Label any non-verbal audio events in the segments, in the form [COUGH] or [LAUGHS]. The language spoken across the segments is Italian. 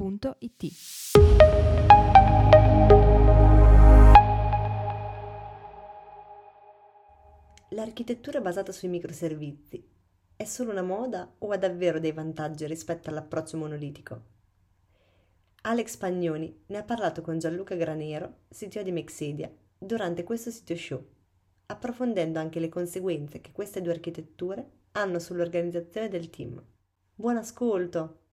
www.it. L'architettura basata sui microservizi è solo una moda o ha davvero dei vantaggi rispetto all'approccio monolitico? Alex Pagnoni ne ha parlato con Gianluca Granero, CTO di Mexedia, durante questo sito show, approfondendo anche le conseguenze che queste due architetture hanno sull'organizzazione del team. Buon ascolto!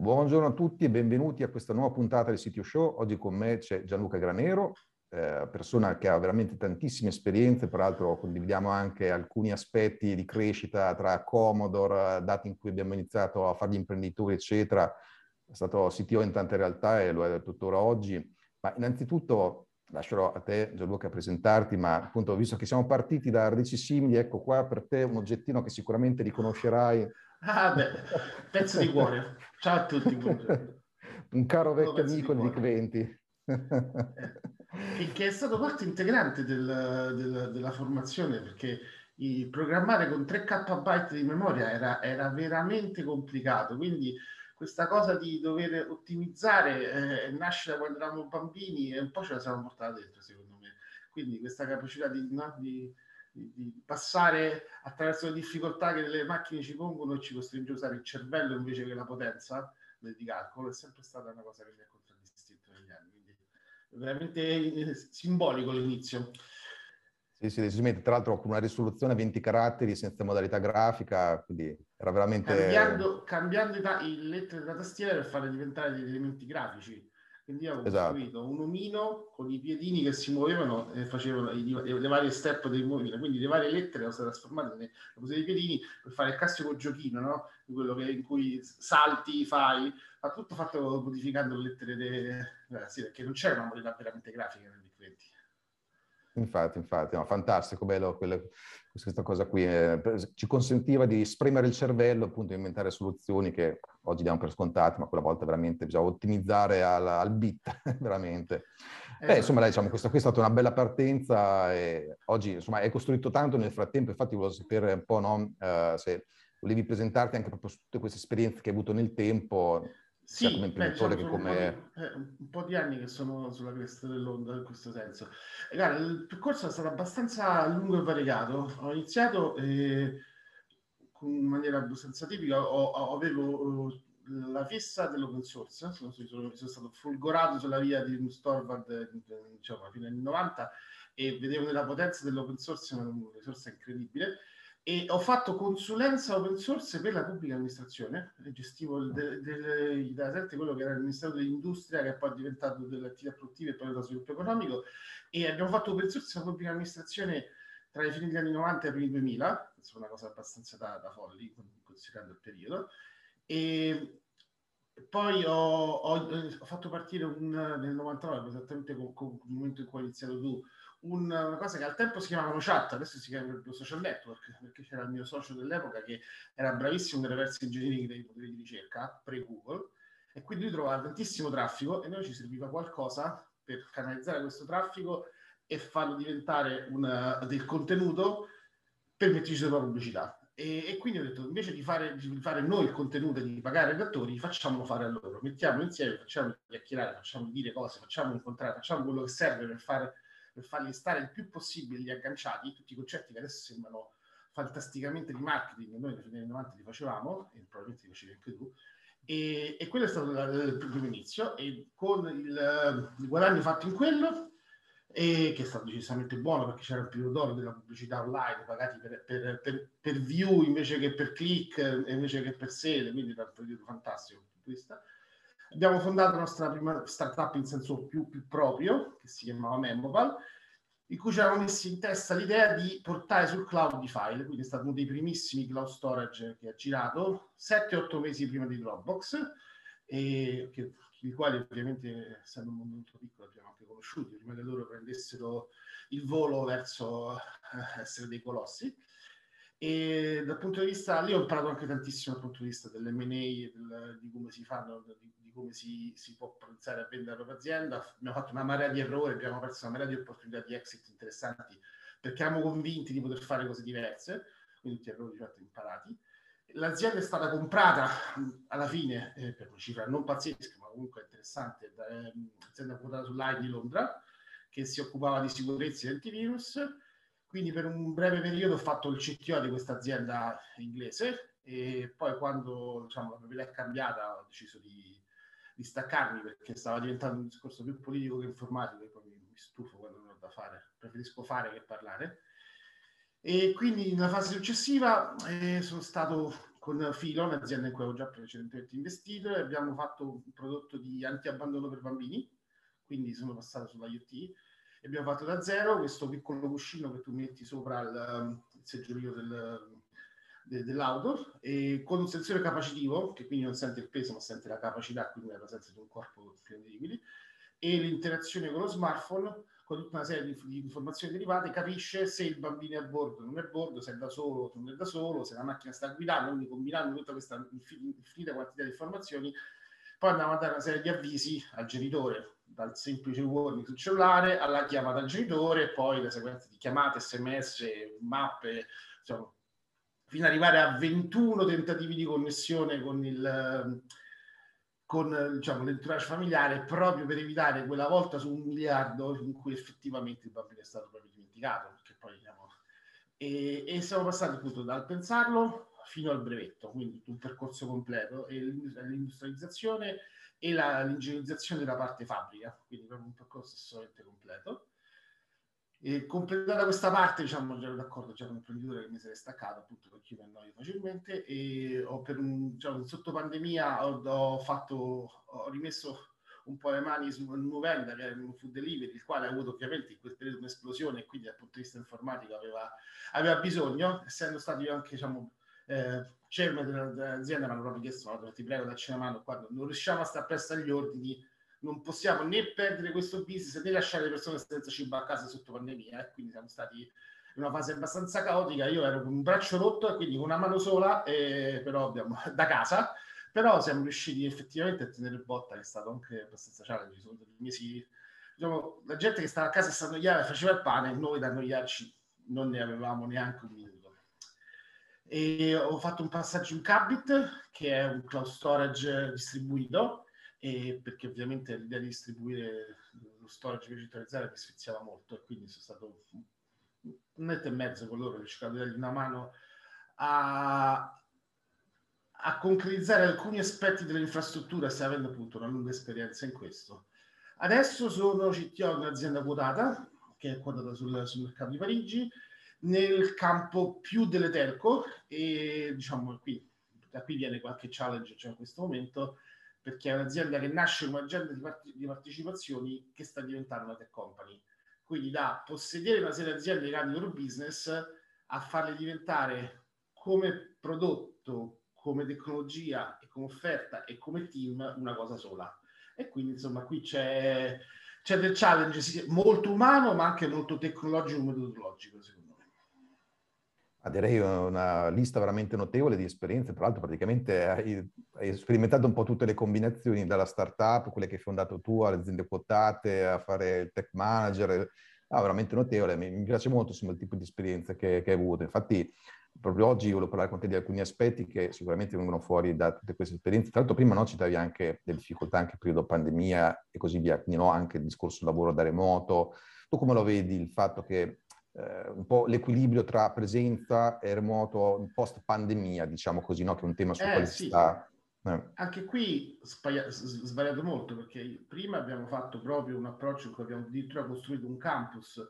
Buongiorno a tutti e benvenuti a questa nuova puntata del Sitio Show. Oggi con me c'è Gianluca Granero, eh, persona che ha veramente tantissime esperienze, peraltro condividiamo anche alcuni aspetti di crescita tra Commodore, dati in cui abbiamo iniziato a fare gli imprenditori, eccetera. È stato CTO in tante realtà e lo è tuttora oggi. Ma innanzitutto lascerò a te Gianluca presentarti, ma appunto visto che siamo partiti da radici simili, ecco qua per te un oggettino che sicuramente riconoscerai Ah, beh, pezzo di cuore. Ciao a tutti, buongiorno. Un caro vecchio amico di Vic 20. Eh, che è stato parte integrante del, del, della formazione perché il programmare con 3 KB di memoria era, era, veramente complicato, quindi questa cosa di dover ottimizzare eh, nasce da quando eravamo bambini e un po' ce la siamo portata dentro, secondo me. Quindi questa capacità di, no, di di, passare attraverso le difficoltà che le macchine ci pongono e ci costringe a usare il cervello invece che la potenza di calcolo è sempre stata una cosa che mi ha contraddistinto negli anni. Quindi è veramente eh, simbolico l'inizio. Sì, sì, decisamente. Tra l'altro con una risoluzione a 20 caratteri senza modalità grafica, quindi era veramente... Cambiando, cambiando le lettere della tastiera per farle diventare degli elementi grafici. Quindi ho esatto. costruito un omino con i piedini che si muovevano e facevano i, le varie step del movimento. Quindi le varie lettere sono state trasformate nelle cose dei piedini per fare il classico giochino, no? Quello che, in cui salti, fai, ma tutto fatto modificando le lettere, de... eh, sì, perché non c'era una modalità veramente grafica nel Big 20. Infatti, infatti, no, fantastico, bello quelle, questa cosa qui. Eh, ci consentiva di spremere il cervello, appunto, inventare soluzioni che oggi diamo per scontate, ma quella volta veramente bisogna ottimizzare al, al bit, [LAUGHS] veramente. Eh, Beh, insomma, dai, diciamo, questa qui è stata una bella partenza e oggi, insomma, hai costruito tanto nel frattempo, infatti volevo sapere un po', no, uh, se volevi presentarti anche proprio su tutte queste esperienze che hai avuto nel tempo, sì, come imprenditore beh, diciamo, che come... Un po, di, eh, un po' di anni che sono sulla cresta dell'onda in questo senso. E, guarda, il percorso è stato abbastanza lungo e variegato. Ho iniziato eh, in maniera abbastanza tipica, ho, ho, avevo eh, la fissa dell'open source, sono, sono, sono, stato folgorato sulla via di un Storvad diciamo, fino agli anni 90 e vedevo nella potenza dell'open source una risorsa incredibile e ho fatto consulenza open source per la pubblica amministrazione, gestivo il, de, il data quello che era il Ministero dell'Industria, che è poi diventato delle attività produttive e poi dello sviluppo economico, e abbiamo fatto open source per la pubblica amministrazione tra i fine degli anni 90 e i primi 2000, insomma una cosa abbastanza da, da folli, considerando il periodo, e poi ho, ho, ho fatto partire un, nel 99, esattamente con, con il momento in cui hai iniziato tu, una cosa che al tempo si chiamavano chat, adesso si chiama social network, perché c'era il mio socio dell'epoca che era bravissimo nelle reverse engineering dei motori di ricerca, pre-Google, e quindi lui trovava tantissimo traffico e noi ci serviva qualcosa per canalizzare questo traffico e farlo diventare una, del contenuto per metterci sopra pubblicità. E, e, quindi ho detto, invece di fare, di fare, noi il contenuto e di pagare i redattori, facciamolo fare a loro. Mettiamo insieme, facciamo chiacchierare, facciamo dire cose, facciamo incontrare, facciamo quello che serve per fare per farli stare il più possibile lì agganciati, tutti i concetti che adesso sembrano fantasticamente di marketing, noi negli anni 90 li facevamo, e probabilmente li facevi anche tu, e, e quello è stato il primo inizio, e con il, il guadagno fatto in quello, e che è stato decisamente buono perché c'era il periodo d'oro della pubblicità online pagati per, per, per, per, view invece che per click invece che per sale, quindi era un periodo fantastico vista Abbiamo fondato la nostra prima startup in senso più, più proprio, che si chiamava Memopal, in cui ci avevamo messi in testa l'idea di portare sul cloud i file, quindi è stato uno dei primissimi cloud storage che ha girato, 7-8 mesi prima di Dropbox, e che, i quali ovviamente, essendo un mondo molto piccolo, abbiamo anche conosciuti, prima che loro prendessero il volo verso eh, essere dei colossi. E dal punto di vista, lì ho imparato anche tantissimo dal punto di vista dell'M&A, del, di come si fanno, di come si, si, può pensare a vendere la propria azienda. Abbiamo fatto una marea di errori, abbiamo perso una marea di opportunità di exit interessanti perché eravamo convinti di poter fare cose diverse, quindi tutti errori certo imparati. L'azienda è stata comprata alla fine eh, per una cifra non pazzesca, ma comunque interessante, da eh, un'azienda quotata sull'AI di Londra, che si occupava di sicurezza e antivirus quindi per un breve periodo ho fatto il CTO di questa azienda inglese e poi quando diciamo, la proprietà è cambiata ho deciso di, di, staccarmi perché stava diventando un discorso più politico che informatico e poi mi, stufo quando non ho da fare, preferisco fare che parlare. E quindi nella fase successiva eh, sono stato con Filo, un'azienda in cui avevo già precedentemente investito, e abbiamo fatto un prodotto di anti-abbandono per bambini, quindi sono passato sulla IoT abbiamo fatto da zero questo piccolo cuscino che tu metti sopra il, il seggiolino del, de, dell'auto e con un sensore capacitivo che quindi non sente il peso ma sente la capacità, quindi la presenza di un corpo pieno e l'interazione con lo smartphone con tutta una serie di, di, informazioni derivate capisce se il bambino è a bordo non è a bordo, se è da solo o non è da solo, se la macchina sta guidando, quindi combinando tutta questa infinita quantità di informazioni poi andiamo a dare una serie di avvisi al genitore dal semplice warning sul cellulare alla chiamata al genitore poi la sequenza di chiamate, sms, mappe, insomma, fino ad arrivare a 21 tentativi di connessione con il con diciamo, l'entourage familiare proprio per evitare quella volta su un miliardo in cui effettivamente il bambino è stato proprio dimenticato poi diciamo, e, e siamo passati appunto dal pensarlo fino al brevetto quindi un percorso completo e l'industrializzazione e la, l'ingegnerizzazione della parte fabbrica, quindi proprio un percorso assolutamente completo. E completata questa parte, diciamo, già ero d'accordo, con un imprenditore che mi si staccato, appunto perché mi annoio facilmente, e ho per un, diciamo, sotto pandemia ho, ho, fatto, ho rimesso un po' le mani su Movenda, che era un food delivery, il quale ha avuto ovviamente in quel periodo un'esplosione e quindi dal punto di vista informatico aveva, aveva bisogno, essendo stato io anche, diciamo, eh, chairman dell'azienda mi hanno proprio chiesto, ti prego dacci una mano, quando non riusciamo a stare presto agli ordini, non possiamo né perdere questo business né lasciare le persone senza cibo a casa sotto pandemia, eh? quindi siamo stati in una fase abbastanza caotica, io ero con un braccio rotto e quindi con una mano sola, eh, però abbiamo, [LAUGHS] da casa, però siamo riusciti effettivamente a tenere botta, che è stato anche abbastanza challenge, sono dei mesi, diciamo, la gente che stava a casa e si annoiava faceva il pane, noi da annoiarci non ne avevamo neanche un minuto. E ho fatto un passaggio in Cabit, che è un cloud storage distribuito, e perché ovviamente l'idea di distribuire lo storage virtualizzato mi sfiziava molto e quindi sono stato un metro e mezzo con loro, ho cercato di dargli una mano a, a concretizzare alcuni aspetti dell'infrastruttura, stai avendo appunto una lunga esperienza in questo. Adesso sono CTO di un'azienda quotata, che è quotata sul, sul mercato di Parigi, nel campo più delle telco e diciamo qui, da qui viene qualche challenge cioè in questo momento perché è un'azienda che nasce come agenda di, part- di partecipazioni che sta diventando una tech company quindi da possedere una serie di aziende legate al loro business a farle diventare come prodotto, come tecnologia e come offerta e come team una cosa sola. E quindi insomma qui c'è, c'è del challenge molto umano ma anche molto tecnologico e metodologico secondo me. Direi una lista veramente notevole di esperienze, tra l'altro praticamente hai, hai, sperimentato un po' tutte le combinazioni, dalla startup, quelle che hai fondato tu, alle aziende quotate, a fare il tech manager, ah, veramente notevole, mi, mi piace molto insomma, il tipo di esperienza che, che, hai avuto. Infatti proprio oggi volevo parlare con te di alcuni aspetti che sicuramente vengono fuori da tutte queste esperienze. Tra l'altro prima no, citavi anche le difficoltà anche periodo pandemia e così via, quindi no, anche il discorso lavoro da remoto. Tu come lo vedi il fatto che eh, un po' l'equilibrio tra presenza e remoto post pandemia, diciamo così, no? che è un tema su eh, quale sì. sta... Eh. Anche qui sbaglia- sbagliato molto perché prima abbiamo fatto proprio un approccio in cui abbiamo addirittura costruito un campus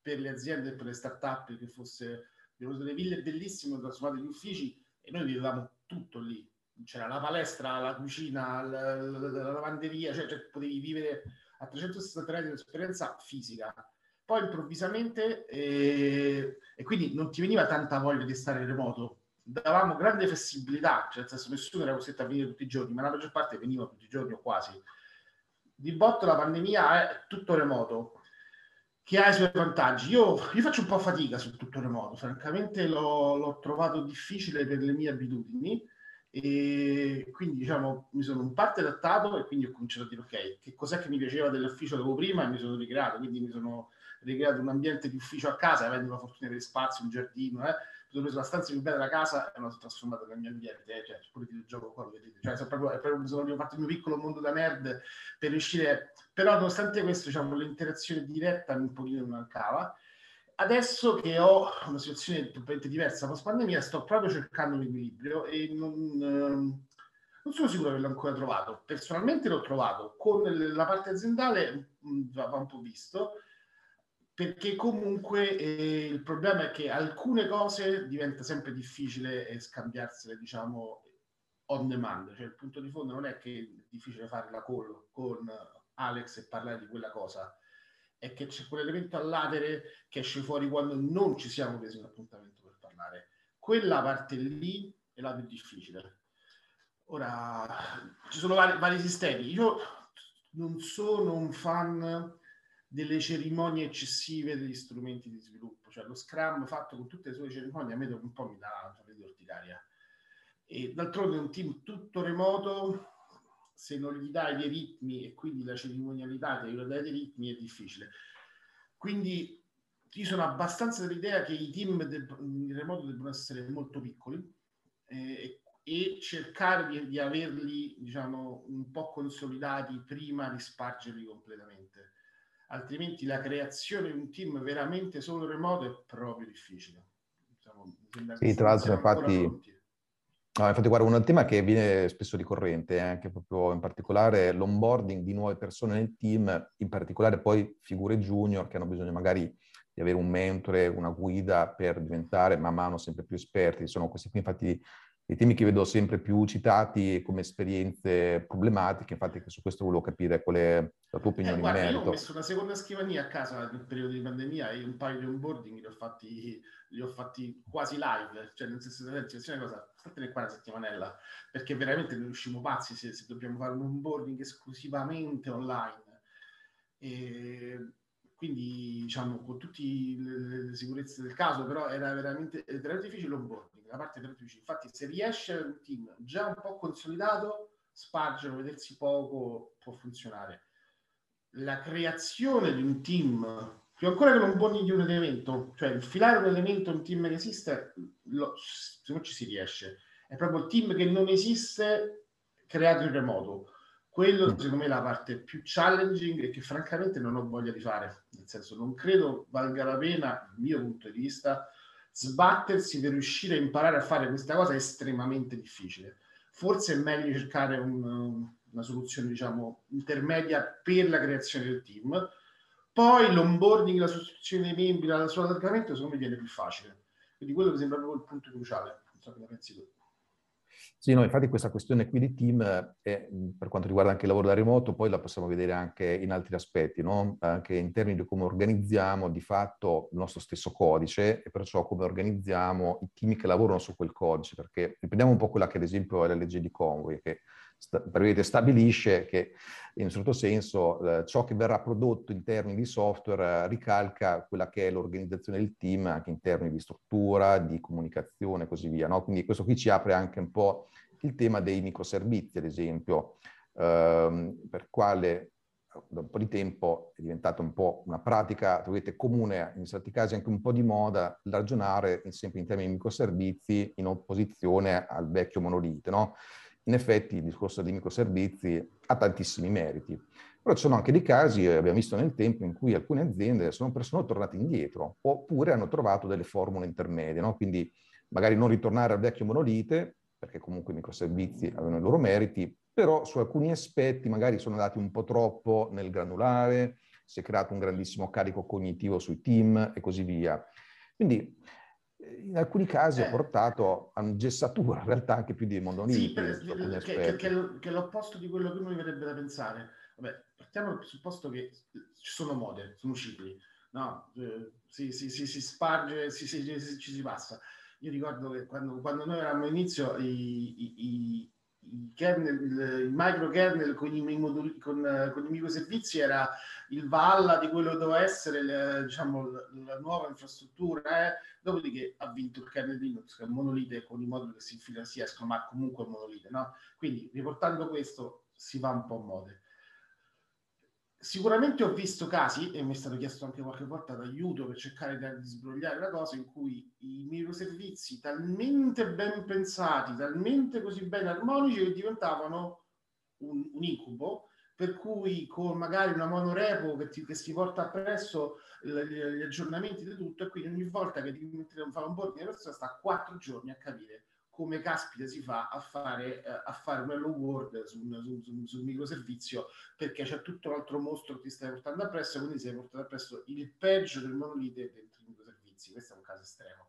per le aziende e per le start-up che fosse abbiamo delle ville bellissime trasformate in uffici e noi vivevamo tutto lì c'era la palestra, la cucina, la, la, la lavanderia, cioè, cioè, potevi vivere a 360 gradi di un'esperienza fisica poi improvvisamente, eh, e quindi non ti veniva tanta voglia di stare in remoto, davamo grande flessibilità, cioè nel senso nessuno era costretto a venire tutti i giorni, ma la maggior parte veniva tutti i giorni o quasi. Di botto la pandemia è tutto remoto, che ha i suoi vantaggi. Io, io faccio un po' fatica su tutto remoto, francamente l'ho, l'ho trovato difficile per le mie abitudini e quindi diciamo mi sono in parte adattato e quindi ho cominciato a dire ok, che cos'è che mi piaceva dell'ufficio avevo prima e mi sono ricreato, quindi mi sono ricreato un ambiente di ufficio a casa, avendo la fortuna di avere spazio, un giardino, eh. sono preso la stanza più bella della casa e l'ho trasformata nel mio ambiente, eh. cioè pure il gioco qua vedete, cioè sono proprio, proprio, mi sono fatto il mio piccolo mondo da nerd per riuscire, però nonostante questo diciamo l'interazione diretta un pochino mi mancava, adesso che ho una situazione completamente diversa post pandemia sto proprio cercando l'equilibrio e non, ehm, non sono sicuro di averlo ancora trovato. Personalmente l'ho trovato, con la parte aziendale mm, va un po' visto, perché comunque eh, il problema è che alcune cose diventa sempre difficile eh, scambiarsele, diciamo, on demand. Cioè il punto di fondo non è che è difficile fare la call con Alex e parlare di quella cosa, è che c'è quell'elemento all'atere che esce fuori quando non ci siamo presi un appuntamento per parlare. Quella parte lì è la più difficile. Ora, ci sono vari, vari sistemi. Io non sono un fan delle cerimonie eccessive degli strumenti di sviluppo, cioè lo Scrum fatto con tutte le sue cerimonie a me un po' mi dà un po' di orticaria. E d'altronde un team tutto remoto, se non gli dai dei ritmi e quindi la cerimonialità ti aiuta dai dei ritmi è difficile. Quindi io sono abbastanza dell'idea che i team in remoto debbano essere molto piccoli eh, e cercare di, di averli, diciamo, un po' consolidati prima di spargerli completamente altrimenti la creazione di un team veramente solo remoto è proprio difficile. Diciamo, sì, tra l'altro, infatti, no, infatti, guarda, un tema che viene spesso ricorrente, è anche proprio in particolare l'onboarding di nuove persone nel team, in particolare poi figure junior che hanno bisogno magari di avere un mentore, una guida per diventare man mano sempre più esperti. Sono questi qui, infatti, i temi che vedo sempre più citati come esperienze problematiche, infatti su questo volevo capire qual è la tua opinione eh, guarda, in merito. Io ho messo una seconda scrivania a casa nel periodo di pandemia e un paio di onboarding li ho fatti, li ho fatti quasi live, cioè nel senso che una cosa, statene qua una settimanella, perché veramente ne usciamo pazzi se, se dobbiamo fare un onboarding esclusivamente online. E quindi diciamo con tutte le, le, sicurezze del caso, però era veramente, era difficile l'onboarding, la parte era difficile. Infatti se riesce a un team già un po' consolidato, spargerlo, vedersi poco, può funzionare. La creazione di un team, più ancora che l'onboarding di un evento, cioè infilare un elemento in un team che esiste, lo, se non ci si riesce. È proprio il team che non esiste creato in remoto quello secondo me è la parte più challenging e che francamente non ho voglia di fare, nel senso non credo valga la pena, dal mio punto di vista, sbattersi per riuscire a imparare a fare questa cosa è estremamente difficile. Forse è meglio cercare un, una soluzione, diciamo, intermedia per la creazione del team. Poi l'onboarding, la sostituzione dei membri, il suo allargamento, secondo me viene più facile. Quindi quello mi sembra proprio il punto cruciale. Non so come pensi tu. Sì, no, infatti questa questione qui di team, è, per quanto riguarda anche il lavoro da remoto, poi la possiamo vedere anche in altri aspetti, no? anche in termini di come organizziamo di fatto il nostro stesso codice e perciò come organizziamo i team che lavorano su quel codice, perché riprendiamo un po' quella che ad esempio è la legge di Conway, che sta, stabilisce che in un certo senso eh, ciò che verrà prodotto in termini di software eh, ricalca quella che è l'organizzazione del team anche in termini di struttura, di comunicazione e così via. No? Quindi questo qui ci apre anche un po' il tema dei microservizi, ad esempio, ehm, per quale da un po' di tempo è diventata un po' una pratica, vedete, comune, in certi casi anche un po' di moda, ragionare sempre in termini di microservizi in opposizione al vecchio monolite, no? In effetti il discorso dei microservizi ha tantissimi meriti. Però ci sono anche dei casi, eh, abbiamo visto nel tempo, in cui alcune aziende sono, sono tornate indietro oppure hanno trovato delle formule intermedie. No? Quindi magari non ritornare al vecchio monolite, perché comunque i microservizi avevano i loro meriti, però su alcuni aspetti magari sono andati un po' troppo nel granulare, si è creato un grandissimo carico cognitivo sui team e così via. Quindi in alcuni casi eh. ha portato a un'ingessatura, in realtà anche più di monoliti. Sì, per, che, che, che, che, è l'opposto di quello che uno mi verrebbe da pensare. Vabbè, partiamo dal presupposto che ci sono mode, sono cicli, no? Eh, si, si, si, si, sparge, si, ci si passa. io ricordo che quando, quando noi eravamo all'inizio i, i, i, kernel, il, il microkernel con i, moduli, con, con i microservizi era il valla di quello che doveva essere le, diciamo, la, la, nuova infrastruttura, eh? dopodiché ha vinto il kernel Linux, che è un monolite con i moduli che si infilano si escono, ma comunque è un monolite. No? Quindi riportando questo si va un po' a mode. Sicuramente ho visto casi, e mi è stato chiesto anche qualche volta d'aiuto per cercare di sbrogliare la cosa, in cui i microservizi talmente ben pensati, talmente così ben armonici che diventavano un, un incubo, per cui con magari una monorepo che, ti, che si porta appresso gli, gli aggiornamenti di tutto, e quindi ogni volta che devi mettere un fare un boarding, la persona sta quattro giorni a capire come caspita si fa a fare, eh, a fare un hello world su un, su, su un microservizio perché c'è tutto un altro mostro che ti stai portando appresso quindi sei portato appresso il peggio del monolite dentro i microservizi. Questo è un caso estremo.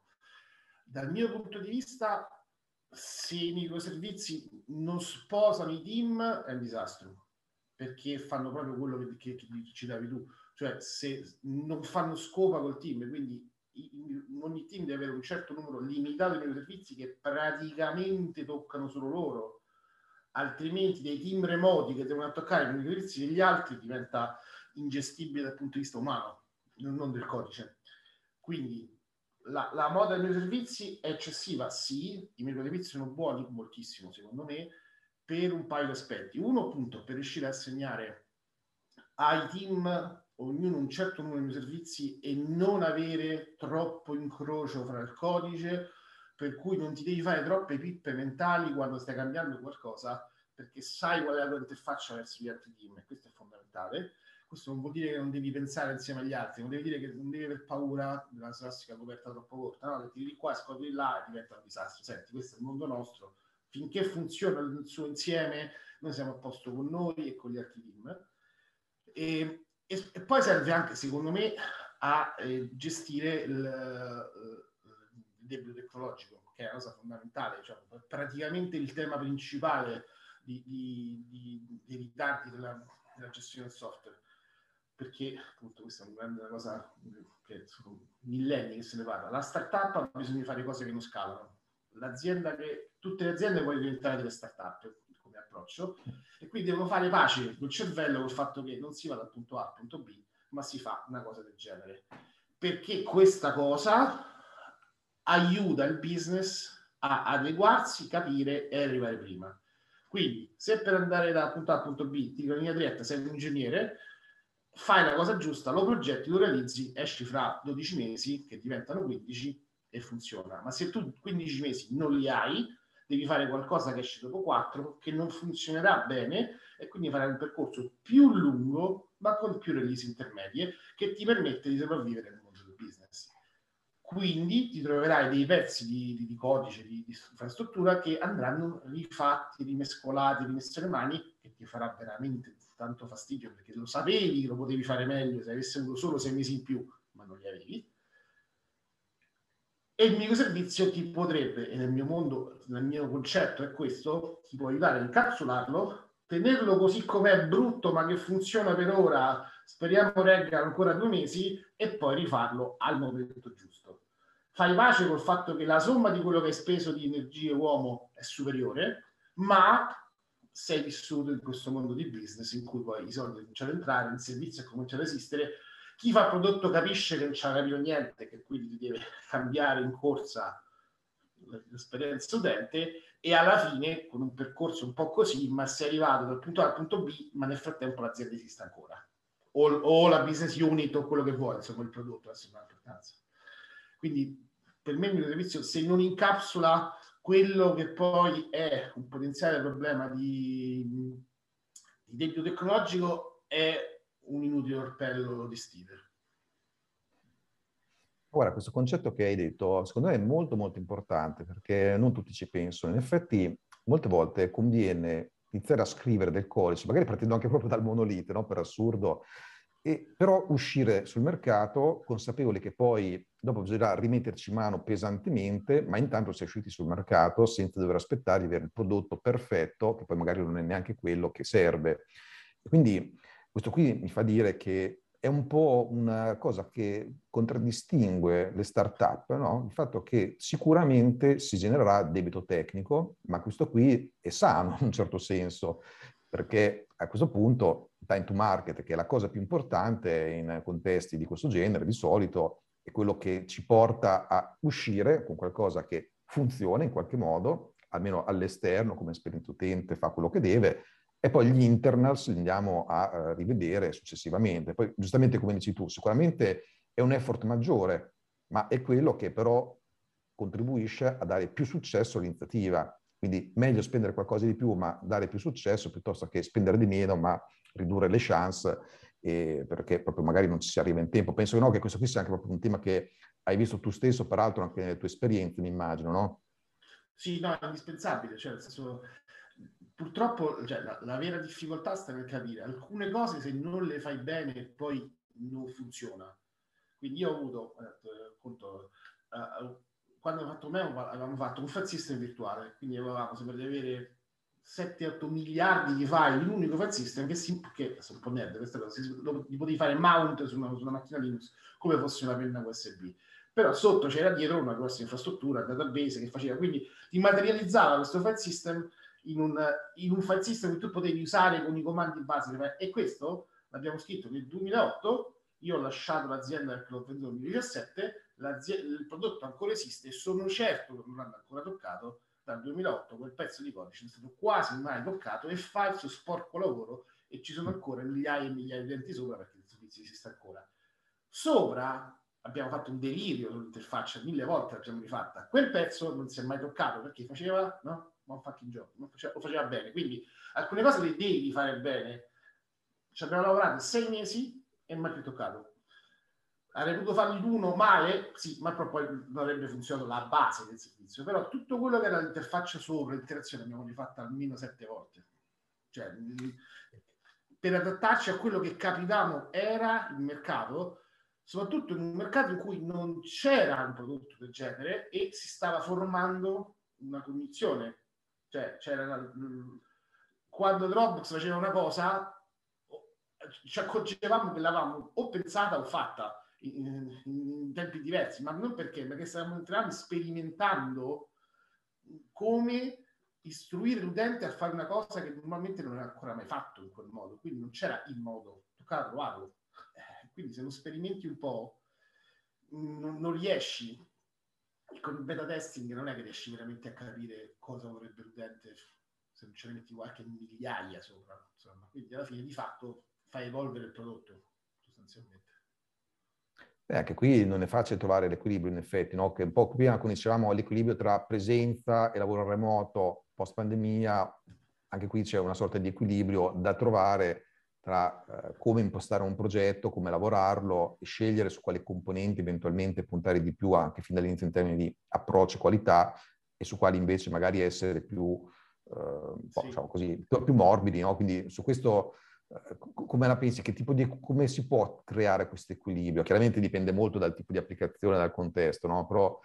Dal mio punto di vista se i microservizi non sposano i team è un disastro perché fanno proprio quello che, che, che ci davi tu. Cioè se non fanno scopa col team quindi ogni team deve avere un certo numero limitato di servizi che praticamente toccano solo loro, altrimenti dei team remoti che devono toccare i servizi degli altri diventa ingestibile dal punto di vista umano, non del codice. Quindi la, la moda dei microservizi è eccessiva, sì, i microservizi sono buoni moltissimo secondo me, per un paio di aspetti. Uno appunto per riuscire a assegnare ai team ognuno un certo numero di servizi e non avere troppo incrocio fra il codice, per cui non ti devi fare troppe pippe mentali quando stai cambiando qualcosa, perché sai qual è la tua interfaccia verso gli altri team, e questo è fondamentale. Questo non vuol dire che non devi pensare insieme agli altri, non devi dire che non devi aver paura della classica coperta troppo corta, no? Che ti di qua, scopri là e diventa un disastro. Senti, questo è il mondo nostro, finché funziona il suo insieme, noi siamo a posto con noi e con gli altri team. E e, e, poi serve anche, secondo me, a eh, gestire il, uh, il, debito tecnologico, che è una cosa fondamentale, cioè, praticamente il tema principale di, di, di, dei ritardi della, della, gestione del software. Perché appunto questa è una grande cosa che sono millenni che se ne parla. La startup ha bisogno di fare cose che non scalano. L'azienda che tutte le aziende vogliono diventare delle startup approccio e quindi devono fare pace col cervello col fatto che non si va dal punto A al punto B, ma si fa una cosa del genere. Perché questa cosa aiuta il business a adeguarsi, capire e arrivare prima. Quindi, se per andare da punto A al punto B ti dico linea diretta, sei un ingegnere, fai la cosa giusta, lo progetti, lo realizzi, esci fra 12 mesi, che diventano 15, e funziona. Ma se tu 15 mesi non li hai, devi fare qualcosa che esce dopo 4, che non funzionerà bene e quindi farai un percorso più lungo ma con più release intermedie che ti permette di sopravvivere nel mondo del business. Quindi ti troverai dei pezzi di, di, di codice, di, di, infrastruttura che andranno rifatti, rimescolati, rimessi alle mani, che ti farà veramente tanto fastidio perché lo sapevi che lo potevi fare meglio se avessi avuto solo sei mesi in più, ma non li avevi e il microservizio ti potrebbe, e nel mio mondo, nel mio concetto è questo, ti può aiutare a incapsularlo, tenerlo così com'è brutto ma che funziona per ora, speriamo regga ancora due mesi, e poi rifarlo al momento giusto. Fai pace col fatto che la somma di quello che hai speso di energie uomo è superiore, ma sei vissuto in questo mondo di business in cui poi i soldi cominciano ad entrare, il servizio è cominciato ad esistere chi fa prodotto capisce che non c'ha capito niente, che quindi deve cambiare in corsa l'esperienza utente e alla fine con un percorso un po' così, ma si è arrivato dal punto A al punto B, ma nel frattempo l'azienda esiste ancora. O, o la business unit o quello che vuoi, insomma il prodotto, ha importanza. Quindi per me il mio servizio, se non incapsula quello che poi è un potenziale problema di, di debito tecnologico, è un inutile orpello di Stever. Ora, questo concetto che hai detto, secondo me è molto molto importante perché non tutti ci pensano. In effetti, molte volte conviene iniziare a scrivere del codice, magari partendo anche proprio dal monolite, no? per assurdo, e però uscire sul mercato consapevoli che poi dopo bisognerà rimetterci mano pesantemente, ma intanto si è usciti sul mercato senza dover aspettare di avere il prodotto perfetto, che poi magari non è neanche quello che serve. Quindi questo qui mi fa dire che è un po' una cosa che contraddistingue le start-up, no? il fatto che sicuramente si genererà debito tecnico, ma questo qui è sano in un certo senso, perché a questo punto time to market, che è la cosa più importante in contesti di questo genere, di solito è quello che ci porta a uscire con qualcosa che funziona in qualche modo, almeno all'esterno, come esperienza utente, fa quello che deve, e poi gli internals li andiamo a uh, rivedere successivamente. Poi, giustamente come dici tu, sicuramente è un effort maggiore, ma è quello che però contribuisce a dare più successo all'iniziativa. Quindi meglio spendere qualcosa di più, ma dare più successo, piuttosto che spendere di meno, ma ridurre le chance, eh, perché proprio magari non ci si arriva in tempo. Penso no, che questo qui sia anche proprio un tema che hai visto tu stesso, peraltro anche nelle tue esperienze, mi immagino, no? Sì, no, è indispensabile, cioè nel senso purtroppo cioè, la, la, vera difficoltà sta nel capire alcune cose se non le fai bene poi non funziona. Quindi io ho avuto, eh, appunto, eh, quando ho fatto me avevamo fatto un file system virtuale, quindi avevamo sempre di avere 7-8 miliardi di file in un unico file system che, si, che sono un po' nerd questa cosa, si, lo, li potevi fare mount su una, su una macchina Linux come fosse una penna USB però sotto c'era dietro una grossa infrastruttura, database che faceva, quindi ti materializzava questo file system in un, in un file system che tu potevi usare con i comandi base. E questo l'abbiamo scritto nel 2008. Io ho lasciato l'azienda perché l'ho venduto nel 2017. Il prodotto ancora esiste e sono certo che non l'hanno ancora toccato. Dal 2008 quel pezzo di codice non è stato quasi mai toccato fa il suo sporco lavoro e ci sono ancora migliaia e migliaia di utenti sopra perché il servizio esiste ancora. Sopra abbiamo fatto un delirio sull'interfaccia, mille volte l'abbiamo rifatta. Quel pezzo non si è mai toccato perché faceva, no? Non fucking job, faceva, lo faceva bene. Quindi alcune cose le devi fare bene. Ci abbiamo lavorato sei mesi e mai più toccato. Avrei potuto farli l'uno male, sì, ma poi non avrebbe funzionato la base del servizio. Però tutto quello che era l'interfaccia sopra, l'interazione, abbiamo rifatta almeno sette volte. Cioè, per adattarci a quello che capivamo era il mercato, soprattutto in un mercato in cui non c'era un prodotto del genere e si stava formando una cognizione cioè, c'era, quando Dropbox faceva una cosa, ci accorgevamo che l'avevamo o pensata o fatta in, in tempi diversi, ma non perché, perché stavamo entrando sperimentando come istruire l'utente a fare una cosa che normalmente non era ancora mai fatto in quel modo, quindi non c'era il modo, toccava trovarlo. Eh, quindi se non sperimenti un po', non, non riesci con il beta testing non è che riesci veramente a capire cosa vorrebbe l'utente se non ce ne metti qualche migliaia sopra. Insomma. Quindi alla fine di fatto fai evolvere il prodotto sostanzialmente. Beh, anche qui non è facile trovare l'equilibrio in effetti, no? che un po' prima quando dicevamo l'equilibrio tra presenza e lavoro remoto post pandemia, anche qui c'è una sorta di equilibrio da trovare tra eh, come impostare un progetto, come lavorarlo e scegliere su quali componenti eventualmente puntare di più anche fin dall'inizio in termini di approccio e qualità e su quali invece magari essere più, eh, sì. diciamo così, più morbidi. No? Quindi su questo eh, come la pensi? Che tipo di, come si può creare questo equilibrio? Chiaramente dipende molto dal tipo di applicazione, dal contesto, no? però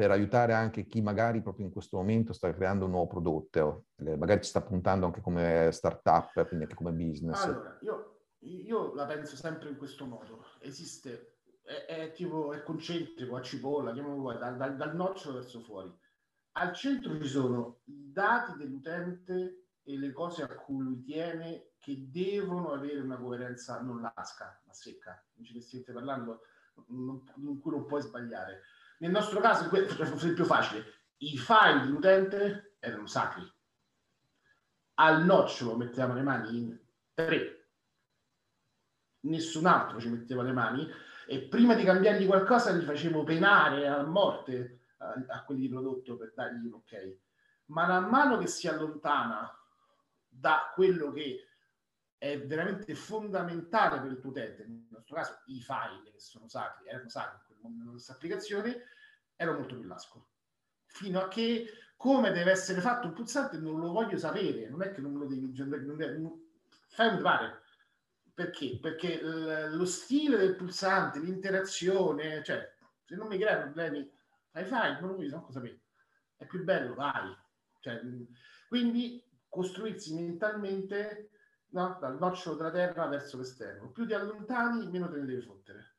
per aiutare anche chi magari proprio in questo momento sta creando un nuovo prodotto, eh, magari ci sta puntando anche come startup, quindi anche come business. Allora, io, io la penso sempre in questo modo. Esiste, è, è tipo, è concentrico, a cipolla, chiamalo vuoi, dal, dal, dal nocciolo verso fuori. Al centro ci sono i dati dell'utente e le cose a cui lui tiene che devono avere una coerenza non lasca, ma secca. Non ci parlando, in cui non puoi sbagliare nel nostro caso, per il più facile, i file dell'utente erano sacri. Al nocciolo mettevamo le mani in tre. Nessun altro ci metteva le mani e prima di cambiargli qualcosa li facevo penare a morte a, a quelli di prodotto per dargli un ok. Ma man mano che si allontana da quello che è veramente fondamentale per il tuo utente, nel nostro caso i file che sono sacri, erano sacri nostra applicazione, ero molto più lasco. Fino a che come deve essere fatto un pulsante non lo voglio sapere, non è che non lo devi non, fai un pare. Perché? Perché lo stile del pulsante, l'interazione, cioè se non mi crea problemi, fai fai, non lo voglio manco sapere. È più bello, vai. Cioè, quindi costruirsi mentalmente no? dal nocciolo della terra verso l'esterno. Più ti allontani, meno te ne devi fottere.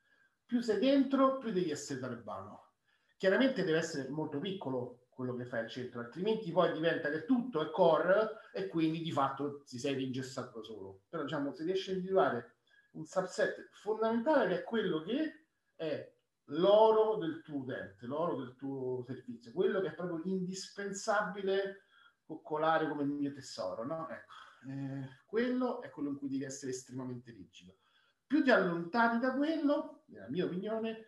Più sei dentro, più devi essere talebano. Chiaramente deve essere molto piccolo quello che fai al centro, altrimenti poi diventa che tutto è core e quindi di fatto ti sei ingessato da solo. Però diciamo, se riesci a individuare un subset fondamentale che è quello che è l'oro del tuo utente, l'oro del tuo servizio, quello che è proprio indispensabile coccolare come il mio tesoro, no? Ecco, eh, quello è quello in cui devi essere estremamente rigido. Più ti allontani da quello, nella mia opinione,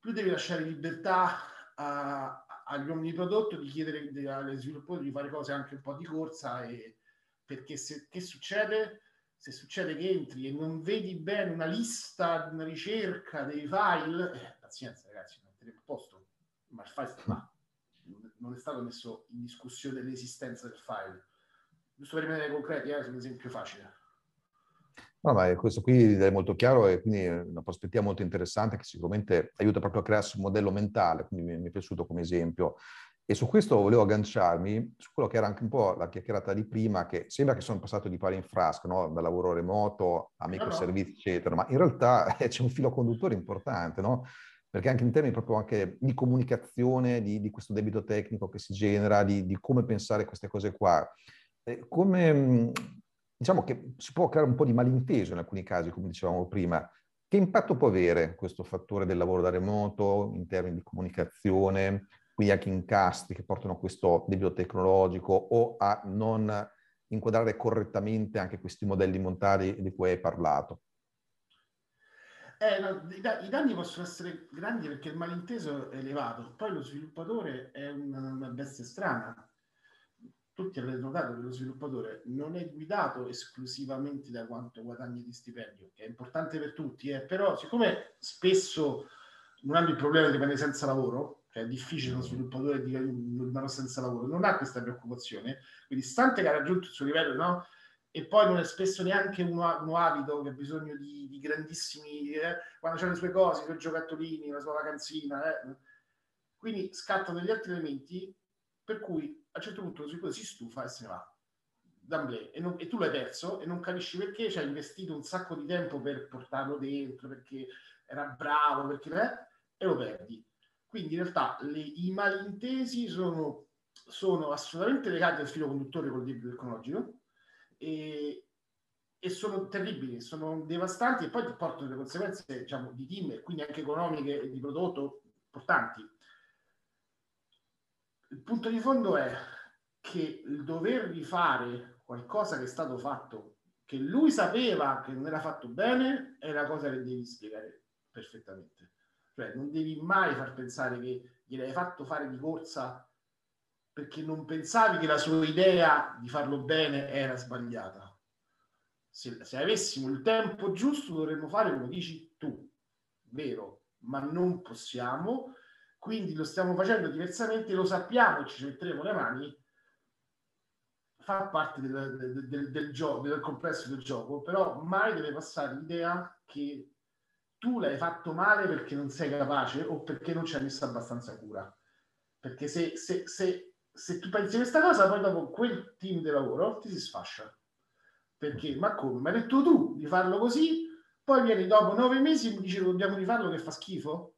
più devi lasciare libertà a, agli uomini di prodotto di chiedere agli sviluppatori di fare cose anche un po' di corsa e, perché se, che succede? Se succede che entri e non vedi bene una lista, una ricerca dei file, eh, pazienza ragazzi, metteremo a posto, ma il file sta là. Non è stato messo in discussione l'esistenza del file. Giusto per rimanere concreti, eh, su un esempio facile. No, ma questo qui è molto chiaro e quindi è una prospettiva molto interessante che sicuramente aiuta proprio a crearsi un modello mentale, quindi mi è piaciuto come esempio. E su questo volevo agganciarmi su quello che era anche un po' la chiacchierata di prima, che sembra che sono passato di pari in frasco, no? dal lavoro remoto a microservizi, eccetera, ma in realtà c'è un filo conduttore importante, no? Perché anche in termini proprio anche di comunicazione, di, di questo debito tecnico che si genera, di, di come pensare queste cose qua, eh, come, diciamo che si può creare un po' di malinteso in alcuni casi, come dicevamo prima. Che impatto può avere questo fattore del lavoro da remoto in termini di comunicazione, quindi anche incastri che portano a questo debito tecnologico o a non inquadrare correttamente anche questi modelli montari di cui hai parlato? Eh, no, i, danni possono essere grandi perché il malinteso è elevato, poi lo sviluppatore è una, una bestia strana. Tutti avrete notato che lo sviluppatore non è guidato esclusivamente da quanto guadagni di stipendio, che è importante per tutti, eh, però siccome spesso non hanno il problema di rimanere senza lavoro, cioè è difficile uno sviluppatore di rimanere senza lavoro, non ha questa preoccupazione, quindi stante che ha raggiunto il suo livello, no? E poi non è spesso neanche uno, uno avido che ha bisogno di, di grandissimi, eh? quando c'ha le sue cose, i suoi giocattolini, la sua vacanzina, eh? quindi scattano degli altri elementi per cui a un certo punto sviluppatore si stufa e se ne va e, e, tu l'hai perso e non capisci perché ci hai investito un sacco di tempo per portarlo dentro, perché era bravo, perché eh, e lo perdi quindi in realtà le, i malintesi sono, sono, assolutamente legati al filo conduttore col debito tecnologico e, e, sono terribili, sono devastanti e poi ti portano delle conseguenze diciamo, di team e quindi anche economiche e di prodotto importanti. Il punto di fondo è che il dover rifare qualcosa che è stato fatto, che lui sapeva che non era fatto bene, è la cosa che devi spiegare perfettamente. Cioè, non devi mai far pensare che gliel'hai fatto fare di corsa perché non pensavi che la sua idea di farlo bene era sbagliata. Se, se avessimo il tempo giusto dovremmo fare come dici tu, vero, ma non possiamo, quindi lo stiamo facendo diversamente, lo sappiamo, ci metteremo le mani, fa parte del, del, del, del, gioco, del complesso del gioco, però mai deve passare l'idea che tu l'hai fatto male perché non sei capace o perché non ci hai messo abbastanza cura. Perché se, se, se, se tu pensi questa cosa, poi dopo quel team di lavoro ti si sfascia. Perché, ma come? Ma hai detto tu di farlo così, poi vieni dopo nove mesi e mi dici dobbiamo rifarlo che fa schifo?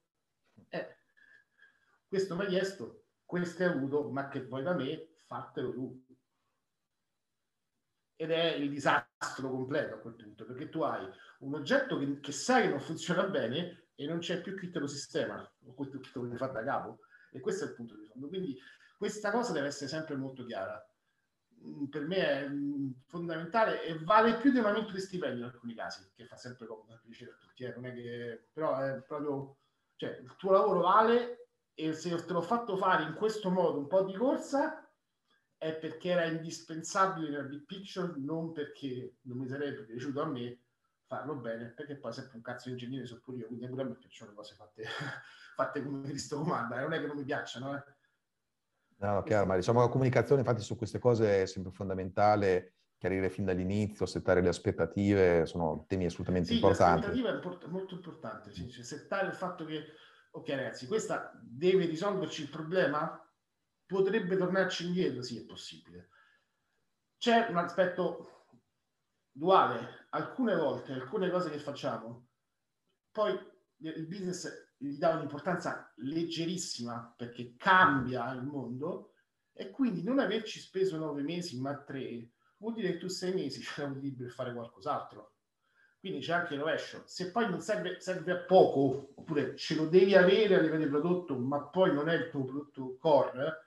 Questo mi hai chiesto, questo hai avuto, ma che vuoi da me, fatelo tu. Ed è il disastro completo a quel punto, perché tu hai un oggetto che, che sai che non funziona bene e non c'è più chi te lo sistema o chi te lo fa da capo. E questo è il punto di fondo. Quindi questa cosa deve essere sempre molto chiara. Mm, per me è mm, fondamentale e vale più di un aumento di stipendio in alcuni casi, che fa sempre comodo piacere a tutti. Eh? Non è che, però è proprio, cioè, il tuo lavoro vale e se te l'ho fatto fare in questo modo un po' di corsa è perché era indispensabile nella big picture, non perché non mi sarebbe piaciuto a me farlo bene, perché poi sempre un cazzo di ingegnere so pure io, quindi pure a me piacciono le cose fatte, [LAUGHS] fatte come Cristo comanda, non è che non mi piacciono. Eh. No, chiaro, ma diciamo la comunicazione infatti su queste cose è sempre fondamentale, chiarire fin dall'inizio, settare le aspettative, sono temi assolutamente sì, importanti. L'aspettativa è import- molto importante, sì. cioè, settare il fatto che, ok ragazzi, questa deve risolverci il problema? Potrebbe tornarci indietro? Sì, è possibile. C'è un aspetto duale. Alcune volte, alcune cose che facciamo, poi il business gli dà un'importanza leggerissima perché cambia il mondo e quindi non averci speso nove mesi ma tre vuol dire che tu sei mesi [LAUGHS] ce l'hai libero per fare qualcos'altro. Quindi c'è anche il rovescio. Se poi non serve, serve a poco, oppure ce lo devi avere a livello di prodotto, ma poi non è il tuo prodotto core,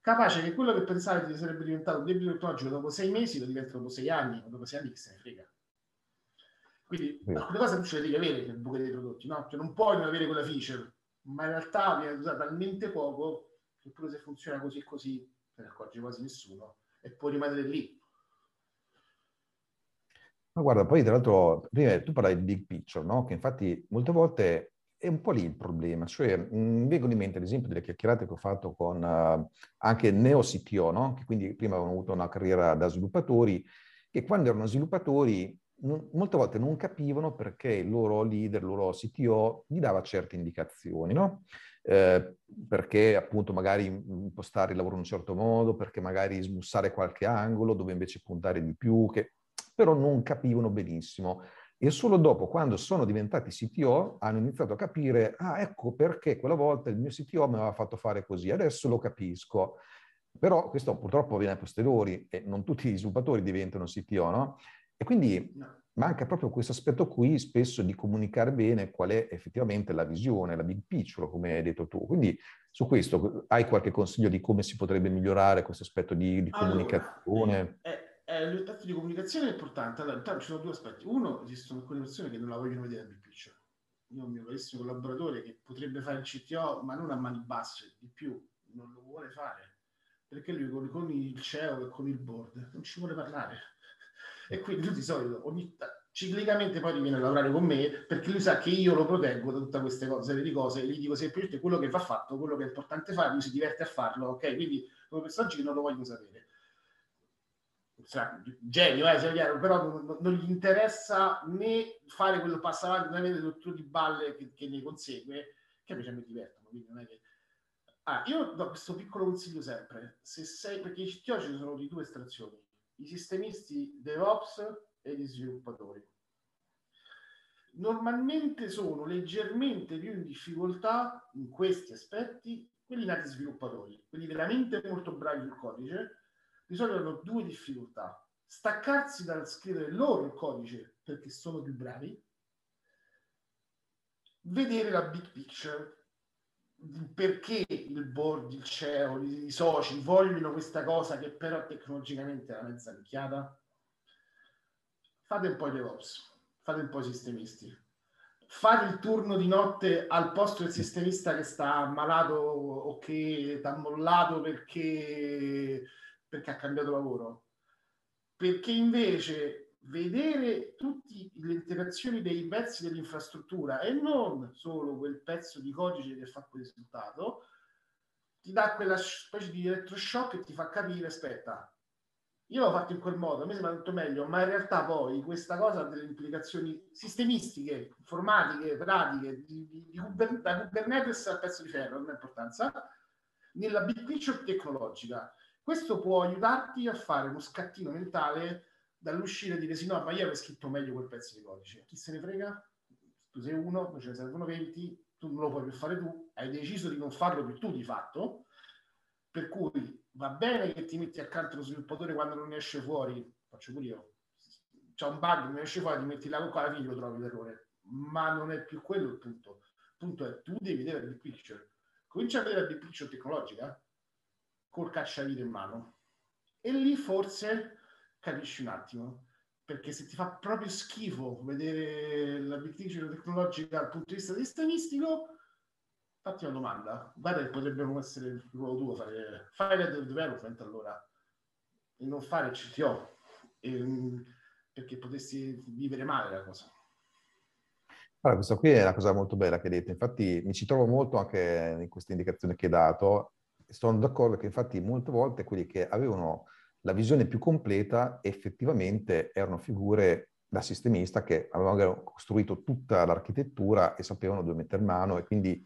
capace che quello che pensavi che sarebbe diventato un debito tecnologico dopo sei mesi lo diventa dopo sei anni, o dopo sei anni che se ne frega. Quindi sì. alcune cose tu ce le devi avere nel buco dei prodotti, no? Cioè non puoi non avere quella feature, ma in realtà viene usata talmente poco che pure se funziona così e così se ne accorge quasi nessuno e può rimanere lì. Ma guarda, poi tra l'altro, prima tu parlavi di big picture, no? Che infatti molte volte è un po' lì il problema. Cioè, mi vengono in mente ad esempio delle chiacchierate che ho fatto con uh, anche neo CTO, no? Che quindi prima avevano avuto una carriera da sviluppatori, che quando erano sviluppatori molte volte non capivano perché il loro leader, il loro CTO gli dava certe indicazioni, no? Eh, perché appunto magari impostare il lavoro in un certo modo, perché magari smussare qualche angolo dove invece puntare di più, che però non capivano benissimo. E solo dopo, quando sono diventati CTO, hanno iniziato a capire, ah, ecco perché quella volta il mio CTO mi aveva fatto fare così, adesso lo capisco. Però questo purtroppo viene a posteriori e non tutti gli sviluppatori diventano CTO, no? E quindi manca proprio questo aspetto qui spesso di comunicare bene qual è effettivamente la visione, la big picture, come hai detto tu. Quindi su questo hai qualche consiglio di come si potrebbe migliorare questo aspetto di, di comunicazione? Allora, eh, eh, l'aspetto di comunicazione è importante. Allora, intanto ci sono due aspetti. Uno, esistono alcune persone che non la vogliono vedere la big picture. Io ho un mio carissimo collaboratore che potrebbe fare il CTO, ma non a mani basse, di più, non lo vuole fare. Perché lui con, con il CEO e con il board non ci vuole parlare e quindi lui di solito ogni, ciclicamente poi viene a lavorare con me perché lui sa che io lo proteggo da tutte queste cose, serie di cose e gli dico semplicemente quello che va fatto, quello che è importante fare, lui si diverte a farlo, ok? Quindi come personaggi non lo voglio sapere. Genio, eh, chiaro, però non, non, gli interessa né fare quello passo avanti, né vedere tutto di balle che, che ne consegue, che invece mi divertono, quindi non è che... Ah, io do questo piccolo consiglio sempre, se sei, perché ci sono di due estrazioni, i sistemisti DevOps e gli sviluppatori. Normalmente sono leggermente più in difficoltà in questi aspetti quelli nati sviluppatori, quelli veramente molto bravi sul codice, di solito hanno due difficoltà. Staccarsi dal scrivere loro il codice perché sono più bravi, vedere la big picture, perché il board, il CEO, i soci vogliono questa cosa che però tecnologicamente è una mezza nicchiata? Fate un po' i DevOps, fate un po' i sistemisti. Fate il turno di notte al posto del sistemista che sta ammalato o che sta mollato perché, perché ha cambiato lavoro. Perché invece vedere tutte le interazioni dei pezzi dell'infrastruttura e non solo quel pezzo di codice che fa quel risultato, ti dà quella specie di elettroshock e ti fa capire, aspetta, io l'ho fatto in quel modo, a me sembra tutto meglio, ma in realtà poi questa cosa ha delle implicazioni sistemistiche, informatiche, pratiche, di, di, di da Kubernetes al pezzo di ferro, non ha importanza, nella big picture tecnologica. Questo può aiutarti a fare uno scattino mentale dall'uscire e dire sì, no, ma io avrei scritto meglio quel pezzo di codice. Chi se ne frega? Tu sei uno, ce ne servono 20, tu non lo puoi più fare tu, hai deciso di non farlo più tu di fatto, per cui va bene che ti metti accanto lo sviluppatore quando non esce fuori, faccio pure io, c'è un bug, non esce fuori, ti metti là con la fine lo trovi l'errore, ma non è più quello il punto. Il punto è tu devi vedere la big picture. Comincia a vedere la big picture tecnologica col cacciavite in mano. E lì forse capisci un attimo. Perché se ti fa proprio schifo vedere la picture tecnologica dal punto di vista sistemistico, fatti una domanda. Guarda che potrebbe essere il ruolo tuo fare, fare del development allora e non fare il CTO. E, perché potessi vivere male la cosa. Allora, questa qui è una cosa molto bella che hai detto. Infatti mi ci trovo molto anche in queste indicazioni che hai dato. Sono d'accordo che infatti molte volte quelli che avevano la visione più completa effettivamente erano figure da sistemista che avevano costruito tutta l'architettura e sapevano dove mettere mano e quindi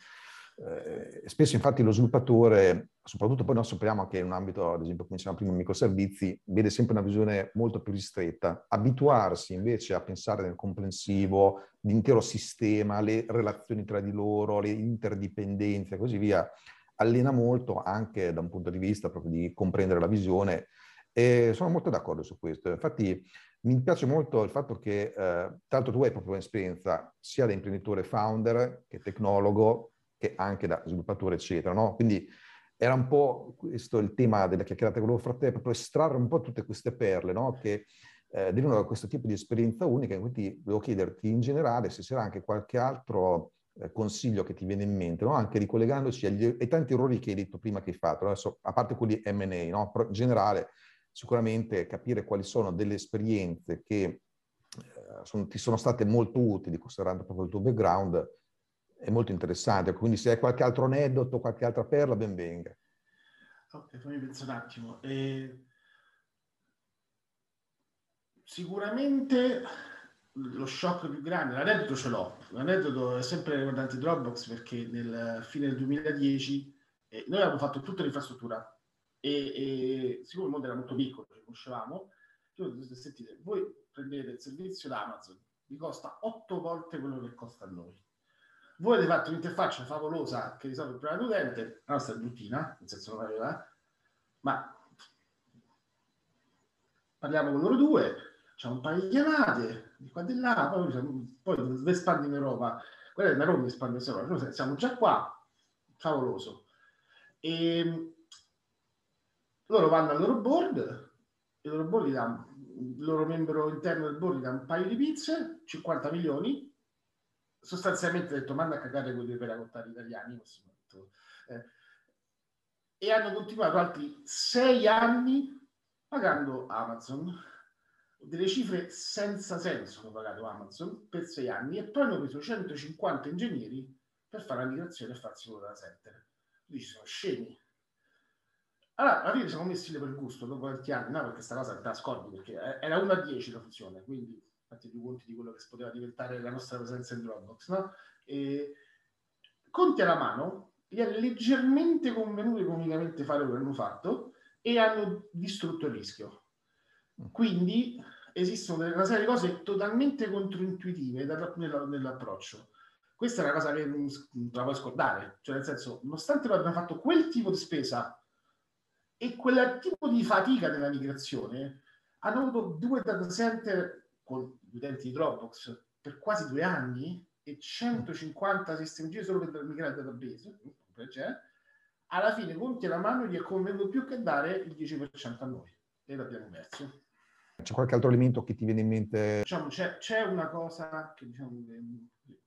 Eh, spesso infatti lo sviluppatore, soprattutto poi noi sappiamo che in un ambito, ad esempio, come dicevamo prima, microservizi, vede sempre una visione molto più ristretta. Abituarsi invece a pensare nel comprensivo, l'intero sistema, le relazioni tra di loro, le interdipendenze e così via, allena molto anche da un punto di vista proprio di comprendere la visione e sono molto d'accordo su questo. Infatti mi piace molto il fatto che, eh, l'altro tu hai proprio un'esperienza sia da imprenditore founder che tecnologo, che anche da sviluppatore, eccetera, no? Quindi era un po' questo il tema della chiacchierata che volevo fare te, proprio estrarre un po' tutte queste perle, no? Che eh, derivano da questo tipo di esperienza unica, quindi volevo chiederti in generale se c'era anche qualche altro eh, consiglio che ti viene in mente, no? anche ricollegandoci agli, ai tanti errori che hai detto prima che hai fatto, adesso, a parte quelli M&A, no? In generale sicuramente capire quali sono delle esperienze che eh, sono, ti sono state molto utili, considerando proprio il tuo background, è molto interessante. Quindi se hai qualche altro aneddoto, qualche altra perla, ben venga. Ok, fammi pensare un attimo. Eh, sicuramente lo shock più grande, l'aneddoto ce l'ho, l'aneddoto è sempre riguardante Dropbox perché nel fine del 2010 eh, noi abbiamo fatto tutta l'infrastruttura e, e siccome il mondo era molto piccolo, ci conoscevamo, io sentite, voi prendete il servizio da Amazon, vi costa otto volte quello che costa a noi. Voi avete fatto un'interfaccia favolosa che risolve il problema dell'utente, la nostra è bruttina, nel senso non aveva, ma parliamo con loro due, c'è un paio di chiamate, di qua di là, poi, poi espandi in Europa, quella è una Roma espande in Europa, noi siamo già qua, favoloso. E loro vanno al loro board, il loro board gli dà, il loro membro interno del board gli dà un paio di pizze, 50 milioni, sostanzialmente ha detto manda a cagare quelli per raccontare italiani eh, e hanno continuato altri sei anni pagando Amazon delle cifre senza senso hanno pagato Amazon per sei anni e poi hanno preso 150 ingegneri per fare la migrazione e farsi un data center dici sono scemi allora alla fine siamo messi lì per gusto dopo tanti anni no perché questa cosa te la scordi perché era 1 a 10 la funzione quindi fatti più conti di quello che poteva diventare la nostra presenza in Dropbox, no? E, conti alla mano, gli è leggermente convenuto economicamente fare quello che hanno fatto e hanno distrutto il rischio. Quindi esistono una serie di cose totalmente controintuitive nell'approccio. Questa è una cosa che non, la puoi scordare, cioè nel senso, nonostante abbiano fatto quel tipo di spesa e quel tipo di fatica nella migrazione, hanno avuto due data center con gli utenti di Dropbox per quasi due anni e 150 sistemi G solo per migrare il database, alla fine conti alla mano gli è convenuto più che dare il 10% a noi e l'abbiamo perso. C'è qualche altro elemento che ti viene in mente? Diciamo, c'è, c'è una cosa che diciamo un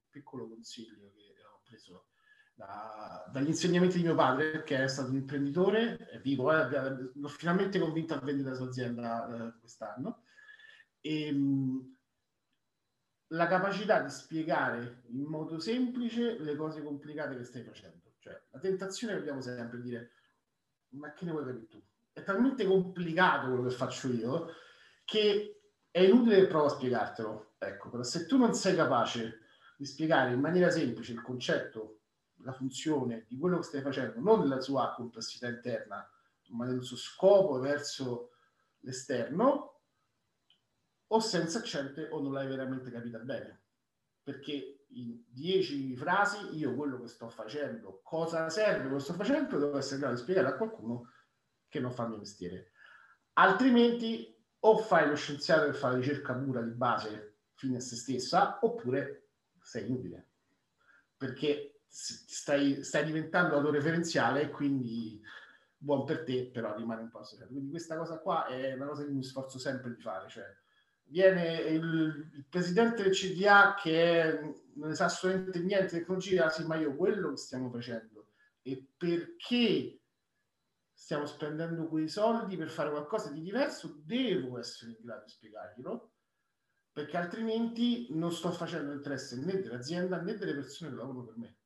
piccolo consiglio che ho preso da, dagli insegnamenti di mio padre, che è stato un imprenditore, è vivo, eh, l'ho finalmente convinto a vendere la sua azienda eh, quest'anno e, ehm, la capacità di spiegare in modo semplice le cose complicate che stai facendo. Cioè, la tentazione che abbiamo sempre di dire, ma che ne vuoi capire tu? È talmente complicato quello che faccio io che è inutile provo a spiegartelo. Ecco, però se tu non sei capace di spiegare in maniera semplice il concetto, la funzione di quello che stai facendo, non nella sua complessità interna, ma nel suo scopo verso l'esterno, o senza accente o non l'hai veramente capita bene. Perché in dieci frasi io quello che sto facendo, cosa serve quello che sto facendo, devo essere in grado di spiegare a qualcuno che non fa il mio mestiere. Altrimenti o fai lo scienziato che fa la ricerca pura di base fine a se stessa, oppure sei inutile. Perché stai, stai diventando autoreferenziale e quindi buon per te, però rimane un po'. Quindi questa cosa qua è una cosa che mi sforzo sempre di fare, cioè viene il, il, presidente del CDA che non sa assolutamente niente di tecnologia, sì, ma io quello che stiamo facendo e perché stiamo spendendo quei soldi per fare qualcosa di diverso, devo essere in grado di spiegarglielo, perché altrimenti non sto facendo interesse né dell'azienda né delle persone che lavorano per me,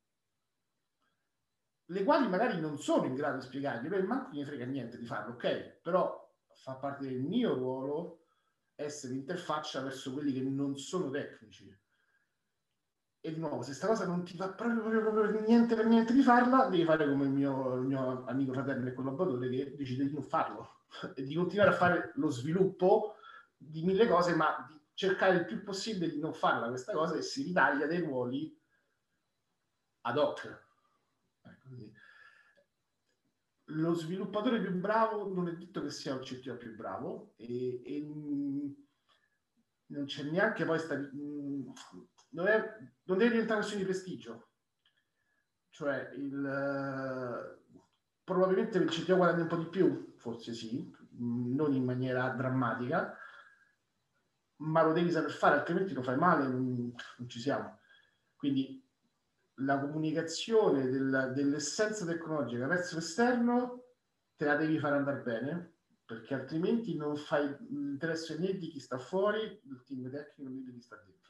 le quali magari non sono in grado di spiegarglielo e manco mi frega niente di farlo, ok? Però fa parte del mio ruolo essere interfaccia verso quelli che non sono tecnici. E di nuovo, se questa cosa non ti fa proprio, proprio, proprio, niente per niente di farla, devi fare come il mio, il mio amico fratello e collaboratore che decide di non farlo [LAUGHS] e di continuare a fare lo sviluppo di mille cose, ma di cercare il più possibile di non farla questa cosa e si ritaglia dei ruoli ad hoc. Ecco, lo sviluppatore più bravo non è detto che sia il CTO più bravo e, e non c'è neanche poi sta, non, è, non deve diventare questione di prestigio. Cioè, il, probabilmente il CTO guadagna un po' di più, forse sì, non in maniera drammatica, ma lo devi saper fare, altrimenti lo fai male, non, non ci siamo. Quindi la comunicazione della, dell'essenza tecnologica verso l'esterno te la devi fare andare bene, perché altrimenti non fai l'interesse né di chi sta fuori, del team tecnico né di chi sta dentro.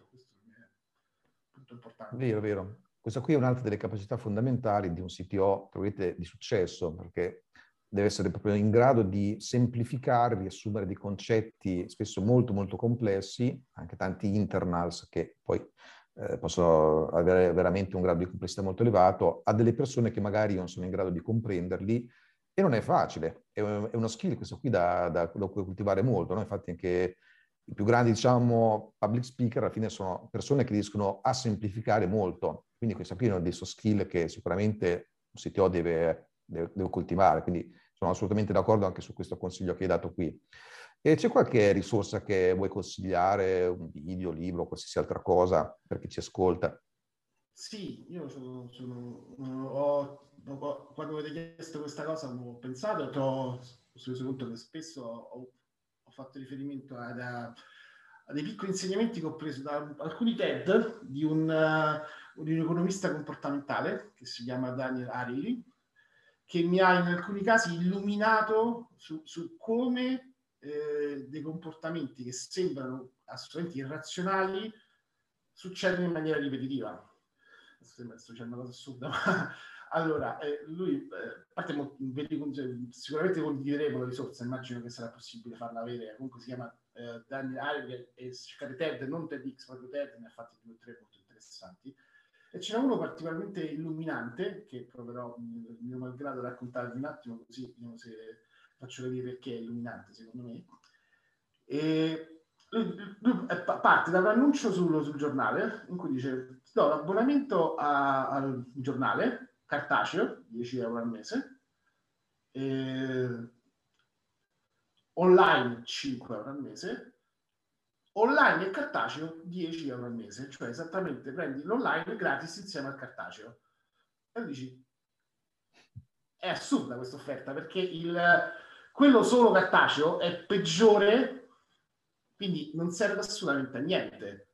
Punto importante. Vero, vero. Questa qui è un'altra delle capacità fondamentali di un CTO, di successo, perché deve essere proprio in grado di semplificare, riassumere dei concetti spesso molto molto complessi, anche tanti internals che poi eh, possono avere veramente un grado di complessità molto elevato, a delle persone che magari non sono in grado di comprenderli e non è facile, è, uno skill questo qui da, da, da coltivare molto, no? infatti anche i più grandi, diciamo, public speaker alla fine sono persone che riescono a semplificare molto, quindi questo qui è uno dei soft skill che sicuramente un CTO deve, deve, deve coltivare, quindi sono assolutamente d'accordo anche su questo consiglio che hai dato qui. E c'è qualche risorsa che vuoi consigliare, un video, libro, qualsiasi altra cosa per chi ci ascolta? Sì, io sono, sono, ho, ho, quando avete chiesto questa cosa ho pensato e ho reso conto che spesso ho, ho fatto riferimento a, a, a, dei piccoli insegnamenti che ho preso da alcuni TED di un, uh, di un economista comportamentale che si chiama Daniel Hariri, che mi ha in alcuni casi illuminato su, su come eh, dei comportamenti che sembrano assolutamente irrazionali succedono in maniera ripetitiva. Sembra che sto dicendo una cosa assurda, [LAUGHS] ma allora, eh, lui, eh, a parte sicuramente condivideremo la risorsa, immagino che sarà possibile farla avere, comunque si chiama eh, Daniel Harvey e cercate TED, non TEDx, proprio TED, ne ha fatti due o tre molto interessanti. E ce n'è uno particolarmente illuminante, che proverò, mio malgrado, raccontarvi un attimo, così vediamo se faccio capire perché è illuminante, secondo me. E lui, lui parte da un annuncio sul, sul, giornale in cui dice do l'abbonamento a, al giornale cartaceo, 10 euro al mese, online 5 euro al mese, online e cartaceo 10 euro al mese, cioè esattamente prendi l'online gratis insieme al cartaceo. E dici, è assurda questa offerta perché il, quello solo cartaceo è peggiore, quindi non serve assolutamente a niente.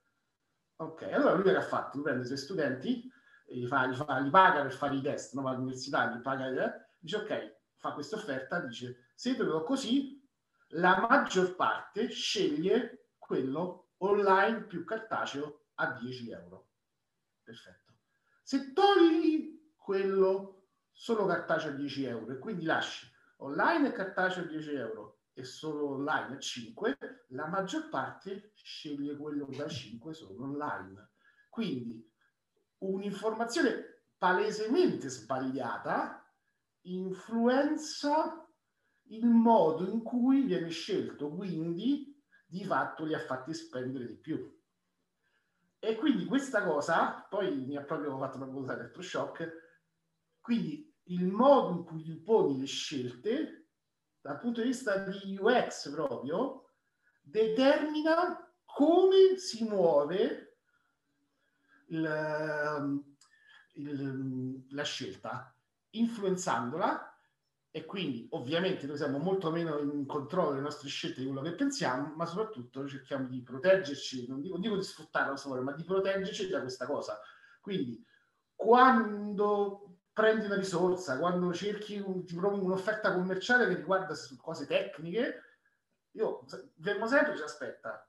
Ok, allora lui che ha fatto? Prende i suoi studenti, li, fa, li, fa, li paga per fare i test, no? all'università, li paga, eh? dice ok, fa questa offerta, dice se io lo così, la maggior parte sceglie quello online più cartaceo a 10 euro. Perfetto. Se togli quello solo cartaceo a 10 euro e quindi lasci online e cartaceo a 10 euro e solo online a 5, la maggior parte sceglie quello da 5 solo online. Quindi un'informazione palesemente sbagliata influenza il modo in cui viene scelto quindi di fatto li ha fatti spendere di più. E quindi questa cosa poi mi ha proprio fatto proprio usare elettroshock. Quindi il modo in cui tu poni le scelte, dal punto di vista di UX proprio, determina come si muove il, il, la scelta, influenzandola e quindi ovviamente noi siamo molto meno in controllo delle nostre scelte di quello che pensiamo, ma soprattutto cerchiamo di proteggerci, non dico, dico di sfruttare la storia, ma di proteggerci da questa cosa. Quindi quando prendi una risorsa, quando cerchi un, ti provi un'offerta commerciale che riguarda cose tecniche, io fermo sempre ci aspetta.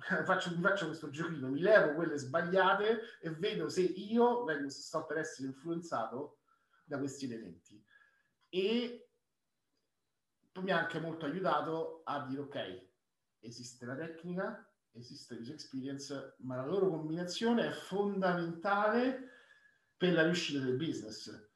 [LAUGHS] Faccio, mi faccio questo giochino, mi levo quelle sbagliate e vedo se io vengo, sto per essere influenzato da questi elementi e mi ha anche molto aiutato a dire ok, esiste la tecnica, esiste user experience, ma la loro combinazione è fondamentale per la riuscita del business.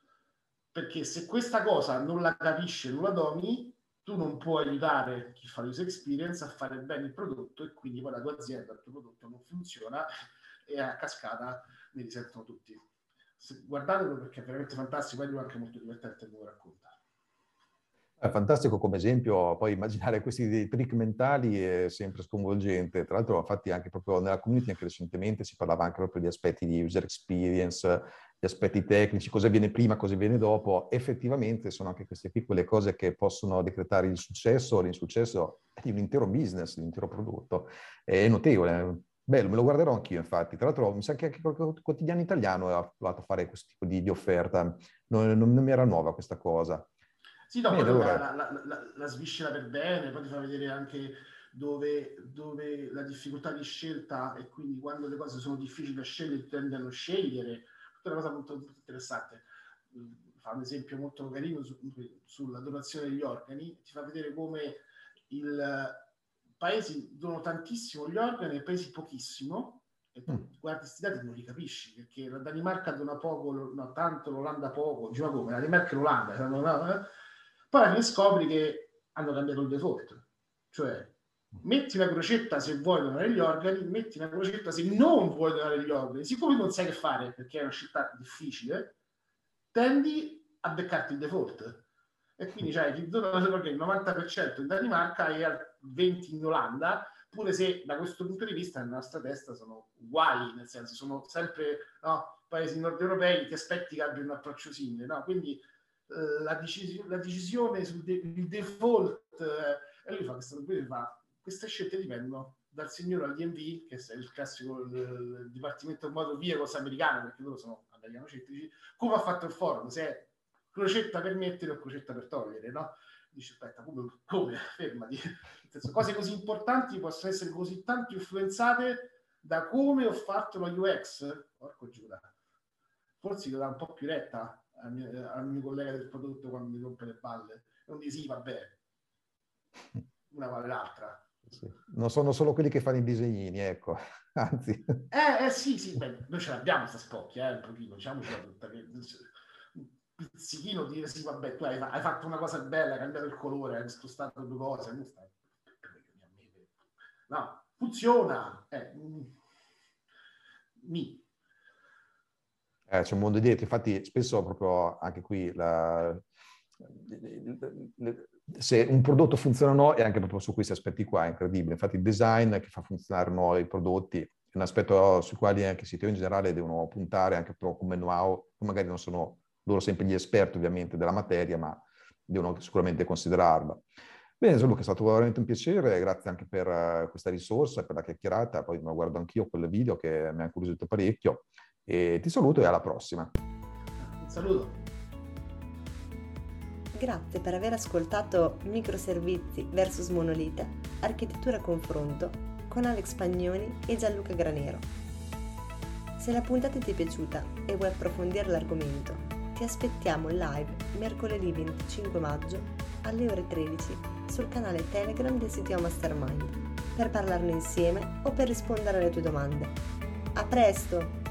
Perché se questa cosa non la capisce, non la domini, tu non puoi aiutare chi fa l'user experience a fare bene il prodotto e quindi poi la tua azienda, il tuo prodotto non funziona e a cascata ne risentono tutti. Guardatelo perché è veramente fantastico, è anche molto divertente come racconta. È fantastico come esempio, poi immaginare questi trick mentali è sempre sconvolgente. Tra l'altro, infatti, anche proprio nella community, anche recentemente, si parlava anche proprio di aspetti di user experience, di aspetti tecnici, cosa viene prima, cosa viene dopo. Effettivamente sono anche queste piccole cose che possono decretare il successo o l'insuccesso di un intero business, di un intero prodotto. È notevole. Bello, me lo guarderò anch'io, infatti. Tra l'altro, mi sa che anche il quotidiano italiano ha provato a fare questo tipo di, di offerta. Non, non, non mi era nuova questa cosa. Sì, no, poi la, la, la, la, sviscera per bene, poi ti fa vedere anche dove, dove, la difficoltà di scelta e quindi quando le cose sono difficili da scegliere tende a scegliere. Tutta una cosa molto, molto interessante. Fa un esempio molto carino su, sulla donazione degli organi, ti fa vedere come il paesi donano tantissimo gli organi e paesi pochissimo. E tu mm. guardi questi dati non li capisci perché la Danimarca dona poco, no, tanto, l'Olanda poco. Diceva come? La Danimarca e l'Olanda. No, eh? Poi alla scopri che hanno cambiato il default, cioè metti una crocetta se vuoi donare gli organi, metti una crocetta se non vuoi donare gli organi. Siccome non sai che fare perché è una città difficile, tendi a beccarti il default. E quindi c'è cioè, chi dona gli il 90% in Danimarca e al 20% in Olanda, pure se da questo punto di vista nella nostra testa sono uguali, nel senso sono sempre no, paesi nord europei, ti aspetti che abbiano un approccio simile. No? Quindi eh, la, decis- la, decisione sul de- default, eh, e lui fa questa, lui fa, queste scelte dipendono dal signore al che è il classico il, Dipartimento Motor Vehicles americano, perché loro sono americano-centrici, come ha fatto il forum, se è crocetta per mettere o crocetta per togliere, no? Dice, aspetta, come, come? Fermati. Senso, cose così importanti possono essere così tanto influenzate da come ho fatto la UX? Porco giura. Forse ti dà un po' più retta al mio, al mio, collega del prodotto quando mi rompe le balle. Non dici sì, vabbè, una vale l'altra. Sì. Non sono solo quelli che fanno i disegnini, ecco, [LAUGHS] anzi. Eh, eh sì, sì, beh, noi ce l'abbiamo questa spocchia, eh, un pochino, diciamoci la tutta, che un pizzichino dire sì, vabbè, tu hai, hai, fatto una cosa bella, hai cambiato il colore, hai spostato due cose, non stai... No, funziona. Eh, mm, mi, eh, c'è un mondo dietro, infatti spesso proprio anche qui la, se un prodotto funziona o no è anche proprio su questi aspetti qua, è incredibile. Infatti il design che fa funzionare nuovi prodotti è un aspetto su quali anche i siti in generale devono puntare anche proprio come know-how, magari non sono loro sempre gli esperti ovviamente della materia, ma devono sicuramente considerarla. Bene, Gianluca, è stato veramente un piacere, grazie anche per questa risorsa, per la chiacchierata, poi me lo guardo anch'io quel video che mi ha incuriosito parecchio. E ti saluto e alla prossima. Un saluto. Grazie per aver ascoltato Microservizi vs Monolite, Architettura Confronto con Alex Pagnoni e Gianluca Granero. Se la puntata ti è piaciuta e vuoi approfondire l'argomento, ti aspettiamo live mercoledì 25 maggio alle ore 13 sul canale Telegram del sito Mastermind per parlarne insieme o per rispondere alle tue domande. A presto!